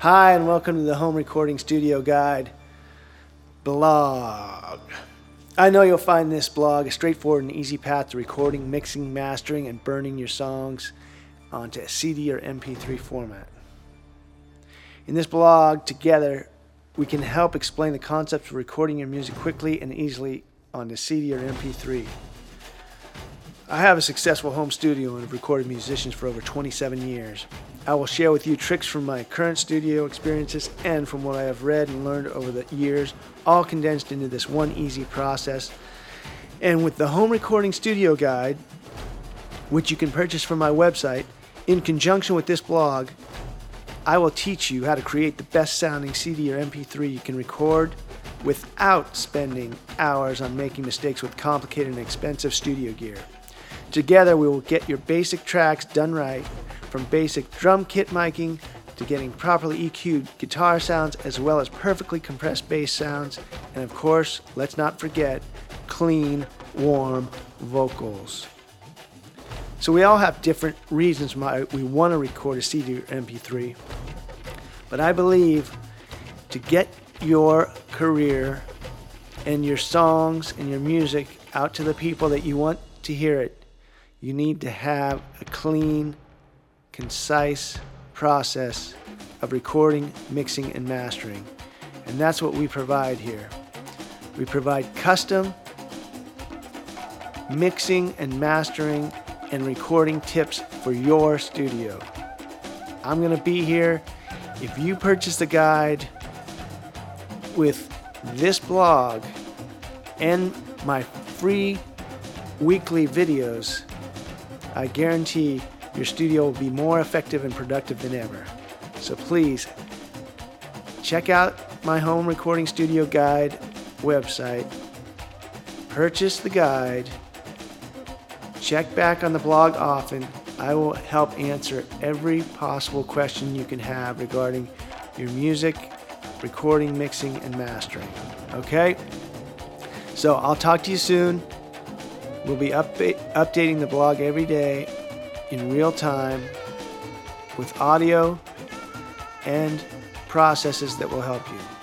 Hi, and welcome to the Home Recording Studio Guide blog. I know you'll find this blog a straightforward and easy path to recording, mixing, mastering, and burning your songs onto a CD or MP3 format. In this blog, together, we can help explain the concepts of recording your music quickly and easily onto CD or MP3. I have a successful home studio and have recorded musicians for over 27 years. I will share with you tricks from my current studio experiences and from what I have read and learned over the years, all condensed into this one easy process. And with the Home Recording Studio Guide, which you can purchase from my website, in conjunction with this blog, I will teach you how to create the best sounding CD or MP3 you can record without spending hours on making mistakes with complicated and expensive studio gear. Together, we will get your basic tracks done right from basic drum kit miking to getting properly EQ'd guitar sounds as well as perfectly compressed bass sounds, and of course, let's not forget clean, warm vocals. So we all have different reasons why we want to record a CD or MP3, but I believe to get your career and your songs and your music out to the people that you want to hear it, you need to have a clean, concise process of recording, mixing, and mastering. And that's what we provide here. We provide custom mixing and mastering and recording tips for your studio. I'm going to be here. If you purchase the guide with this blog and my free weekly videos, I guarantee your studio will be more effective and productive than ever. So please check out my home recording studio guide website, purchase the guide, check back on the blog often. I will help answer every possible question you can have regarding your music, recording, mixing, and mastering. Okay? So I'll talk to you soon. We'll be updating the blog every day in real time with audio and processes that will help you.